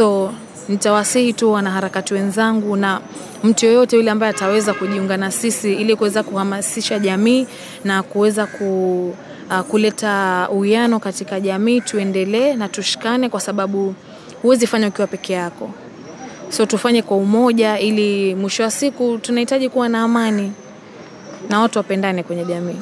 So nitawasihi tu wanaharakati wenzangu na mtu yoyote yule ambaye ataweza kujiunga na sisi ili kuweza kuhamasisha jamii na kuweza ku, uh, kuleta uwiano katika jamii, tuendelee na tushikane, kwa sababu huwezi fanya ukiwa peke yako. So tufanye kwa umoja, ili mwisho wa siku tunahitaji kuwa na amani na watu wapendane kwenye jamii.